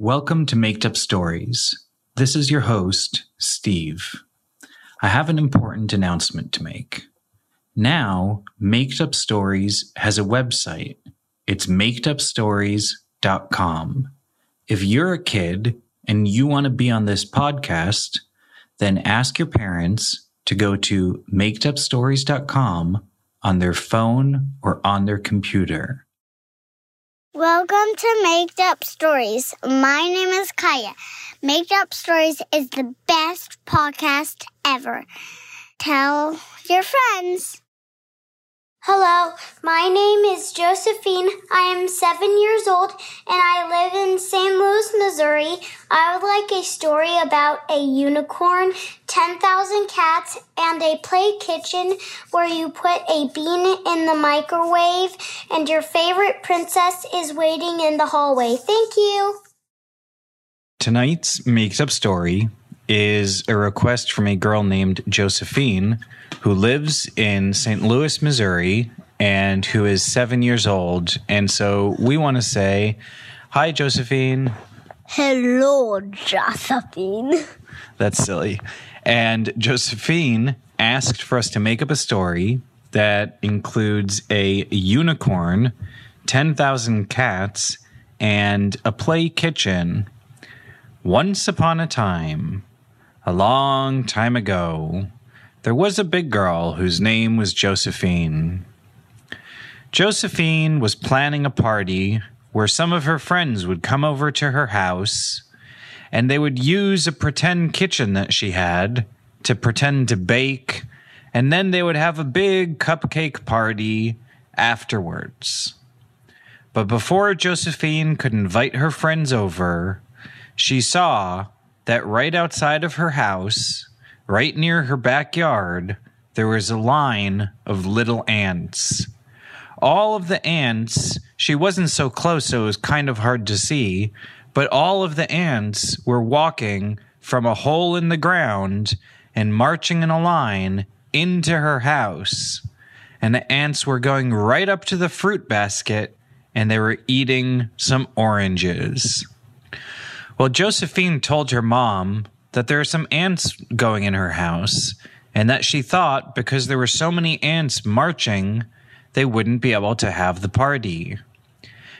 Welcome to Maked Up Stories. This is your host, Steve. I have an important announcement to make. Now, Maked Up Stories has a website. It's makedupstories.com. If you're a kid and you want to be on this podcast, then ask your parents to go to makedupstories.com on their phone or on their computer. Welcome to Make Up Stories. My name is Kaya. Make Up Stories is the best podcast ever. Tell your friends. Hello, my name is Josephine. I am seven years old and I live in St. Louis, Missouri. I would like a story about a unicorn, 10,000 cats, and a play kitchen where you put a bean in the microwave and your favorite princess is waiting in the hallway. Thank you. Tonight's Maked Up Story is a request from a girl named Josephine who lives in St. Louis, Missouri, and who is seven years old. And so we want to say, Hi, Josephine. Hello, Josephine. That's silly. And Josephine asked for us to make up a story that includes a unicorn, 10,000 cats, and a play kitchen. Once upon a time, a long time ago, there was a big girl whose name was Josephine. Josephine was planning a party where some of her friends would come over to her house and they would use a pretend kitchen that she had to pretend to bake, and then they would have a big cupcake party afterwards. But before Josephine could invite her friends over, she saw that right outside of her house, right near her backyard, there was a line of little ants. All of the ants, she wasn't so close, so it was kind of hard to see, but all of the ants were walking from a hole in the ground and marching in a line into her house. And the ants were going right up to the fruit basket and they were eating some oranges. Well, Josephine told her mom that there are some ants going in her house and that she thought because there were so many ants marching, they wouldn't be able to have the party.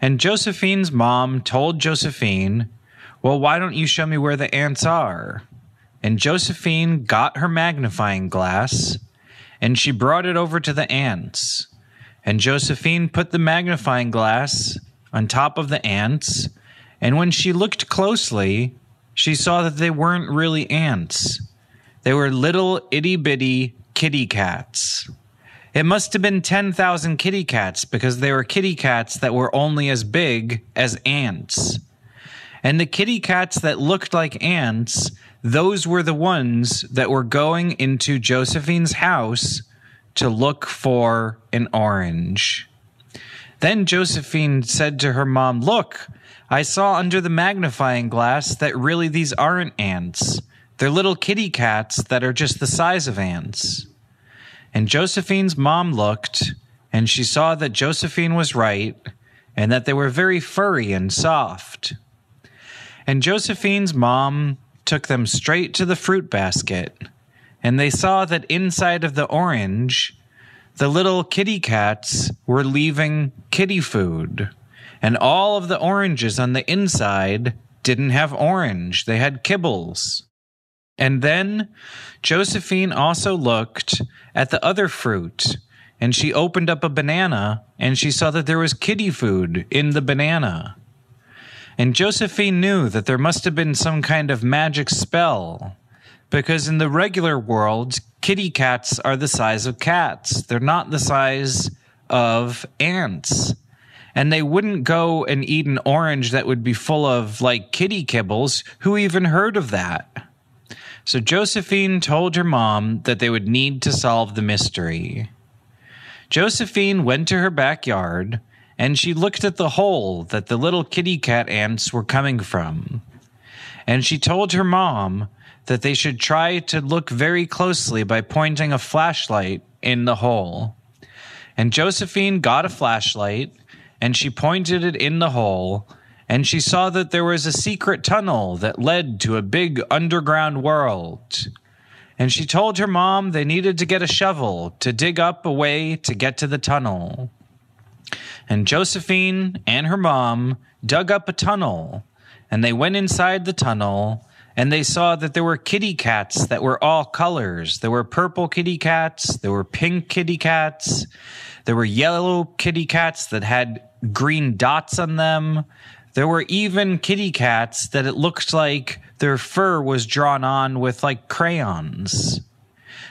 And Josephine's mom told Josephine, Well, why don't you show me where the ants are? And Josephine got her magnifying glass and she brought it over to the ants. And Josephine put the magnifying glass on top of the ants. And when she looked closely, she saw that they weren't really ants. They were little itty bitty kitty cats. It must have been 10,000 kitty cats because they were kitty cats that were only as big as ants. And the kitty cats that looked like ants, those were the ones that were going into Josephine's house to look for an orange. Then Josephine said to her mom, Look, I saw under the magnifying glass that really these aren't ants. They're little kitty cats that are just the size of ants. And Josephine's mom looked, and she saw that Josephine was right, and that they were very furry and soft. And Josephine's mom took them straight to the fruit basket, and they saw that inside of the orange, the little kitty cats were leaving kitty food. And all of the oranges on the inside didn't have orange, they had kibbles. And then Josephine also looked at the other fruit and she opened up a banana and she saw that there was kitty food in the banana. And Josephine knew that there must have been some kind of magic spell because in the regular world, kitty cats are the size of cats. They're not the size of ants. And they wouldn't go and eat an orange that would be full of like kitty kibbles. Who even heard of that? So Josephine told her mom that they would need to solve the mystery. Josephine went to her backyard and she looked at the hole that the little kitty cat ants were coming from. And she told her mom that they should try to look very closely by pointing a flashlight in the hole. And Josephine got a flashlight and she pointed it in the hole and she saw that there was a secret tunnel that led to a big underground world. And she told her mom they needed to get a shovel to dig up a way to get to the tunnel. And Josephine and her mom dug up a tunnel, and they went inside the tunnel, and they saw that there were kitty cats that were all colors. There were purple kitty cats, there were pink kitty cats, there were yellow kitty cats that had green dots on them. There were even kitty cats that it looked like their fur was drawn on with like crayons.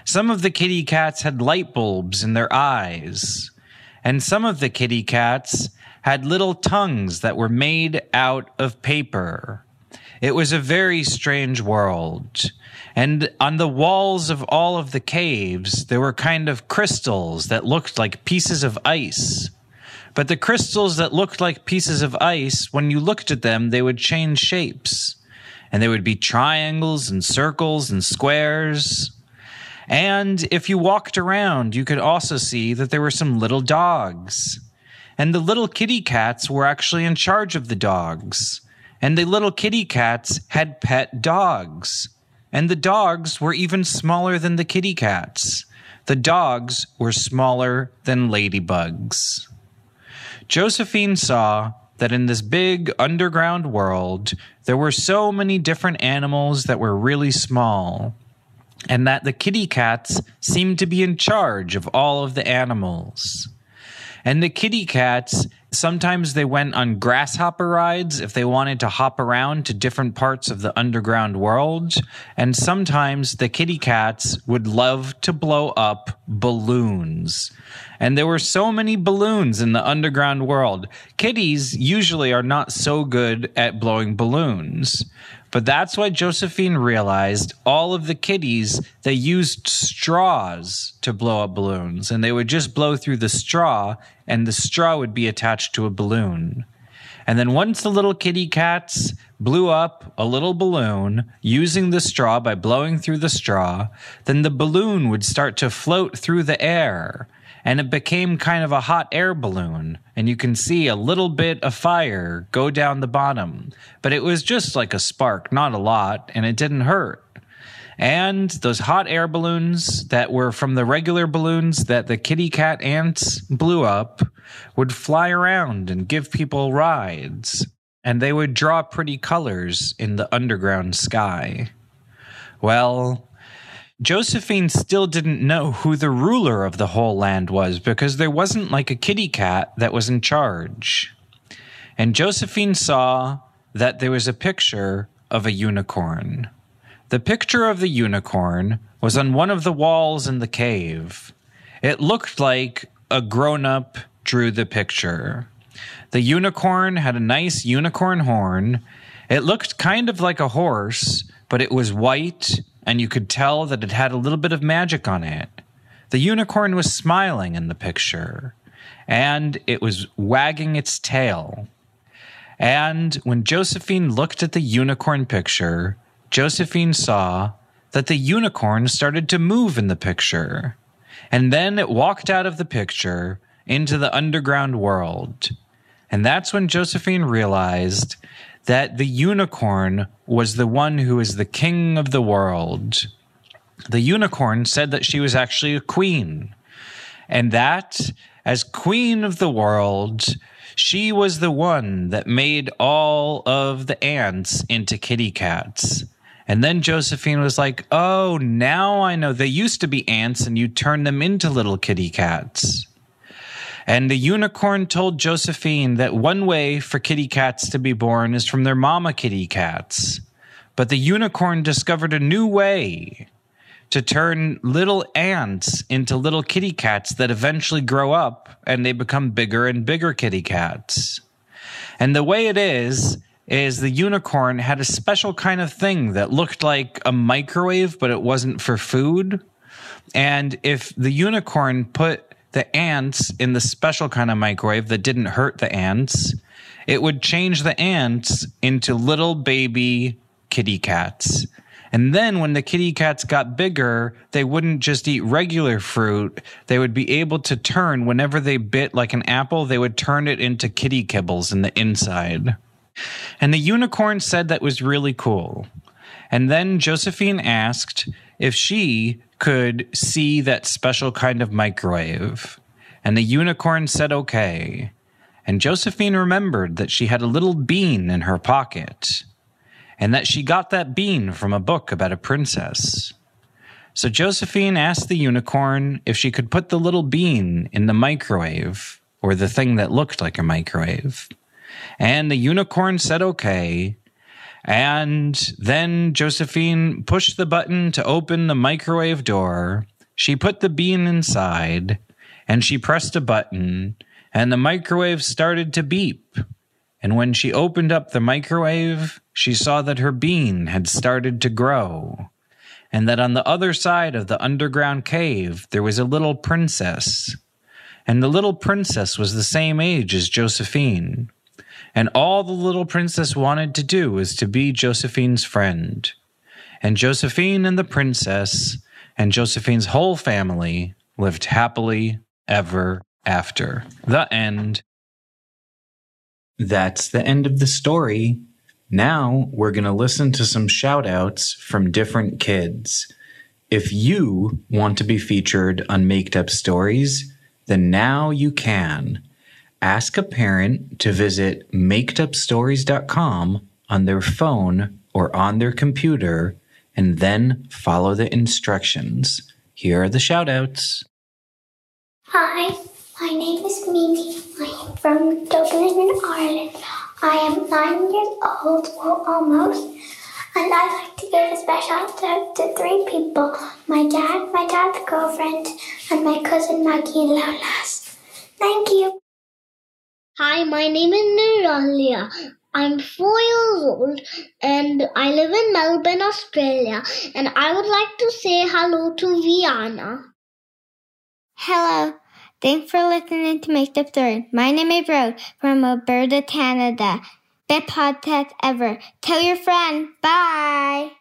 Some of the kitty cats had light bulbs in their eyes, and some of the kitty cats had little tongues that were made out of paper. It was a very strange world. And on the walls of all of the caves, there were kind of crystals that looked like pieces of ice. But the crystals that looked like pieces of ice, when you looked at them, they would change shapes. And they would be triangles and circles and squares. And if you walked around, you could also see that there were some little dogs. And the little kitty cats were actually in charge of the dogs. And the little kitty cats had pet dogs. And the dogs were even smaller than the kitty cats. The dogs were smaller than ladybugs. Josephine saw that in this big underground world, there were so many different animals that were really small, and that the kitty cats seemed to be in charge of all of the animals. And the kitty cats Sometimes they went on grasshopper rides if they wanted to hop around to different parts of the underground world. And sometimes the kitty cats would love to blow up balloons. And there were so many balloons in the underground world. Kitties usually are not so good at blowing balloons. But that's why Josephine realized all of the kitties, they used straws to blow up balloons, and they would just blow through the straw, and the straw would be attached to a balloon. And then once the little kitty cats blew up a little balloon using the straw by blowing through the straw, then the balloon would start to float through the air and it became kind of a hot air balloon. And you can see a little bit of fire go down the bottom. But it was just like a spark, not a lot, and it didn't hurt. And those hot air balloons that were from the regular balloons that the kitty cat ants blew up would fly around and give people rides. And they would draw pretty colors in the underground sky. Well, Josephine still didn't know who the ruler of the whole land was because there wasn't like a kitty cat that was in charge. And Josephine saw that there was a picture of a unicorn. The picture of the unicorn was on one of the walls in the cave. It looked like a grown up drew the picture. The unicorn had a nice unicorn horn. It looked kind of like a horse, but it was white and you could tell that it had a little bit of magic on it. The unicorn was smiling in the picture, and it was wagging its tail. And when Josephine looked at the unicorn picture, Josephine saw that the unicorn started to move in the picture. And then it walked out of the picture into the underground world. And that's when Josephine realized that the unicorn was the one who is the king of the world. The unicorn said that she was actually a queen, and that as queen of the world, she was the one that made all of the ants into kitty cats. And then Josephine was like, Oh, now I know. They used to be ants and you turned them into little kitty cats. And the unicorn told Josephine that one way for kitty cats to be born is from their mama kitty cats. But the unicorn discovered a new way to turn little ants into little kitty cats that eventually grow up and they become bigger and bigger kitty cats. And the way it is, is the unicorn had a special kind of thing that looked like a microwave, but it wasn't for food. And if the unicorn put the ants in the special kind of microwave that didn't hurt the ants, it would change the ants into little baby kitty cats. And then when the kitty cats got bigger, they wouldn't just eat regular fruit. They would be able to turn whenever they bit like an apple, they would turn it into kitty kibbles in the inside. And the unicorn said that was really cool. And then Josephine asked if she could see that special kind of microwave. And the unicorn said okay. And Josephine remembered that she had a little bean in her pocket, and that she got that bean from a book about a princess. So Josephine asked the unicorn if she could put the little bean in the microwave, or the thing that looked like a microwave. And the unicorn said okay. And then Josephine pushed the button to open the microwave door. She put the bean inside, and she pressed a button, and the microwave started to beep. And when she opened up the microwave, she saw that her bean had started to grow, and that on the other side of the underground cave there was a little princess. And the little princess was the same age as Josephine. And all the little princess wanted to do was to be Josephine's friend. And Josephine and the princess and Josephine's whole family lived happily ever after. The end. That's the end of the story. Now we're going to listen to some shout outs from different kids. If you want to be featured on Maked Up Stories, then now you can. Ask a parent to visit makedupstories.com on their phone or on their computer and then follow the instructions. Here are the shout outs. Hi, my name is Mimi. I am from Dublin, in Ireland. I am nine years old, well, almost. And I'd like to give a special shout out to three people my dad, my dad's girlfriend, and my cousin Maggie Lolas. Thank you. Hi, my name is Nuralia. I'm four years old and I live in Melbourne, Australia. And I would like to say hello to Viana. Hello. Thanks for listening to Make Up Story. My name is Rose from Alberta, Canada. Best podcast ever. Tell your friend. Bye.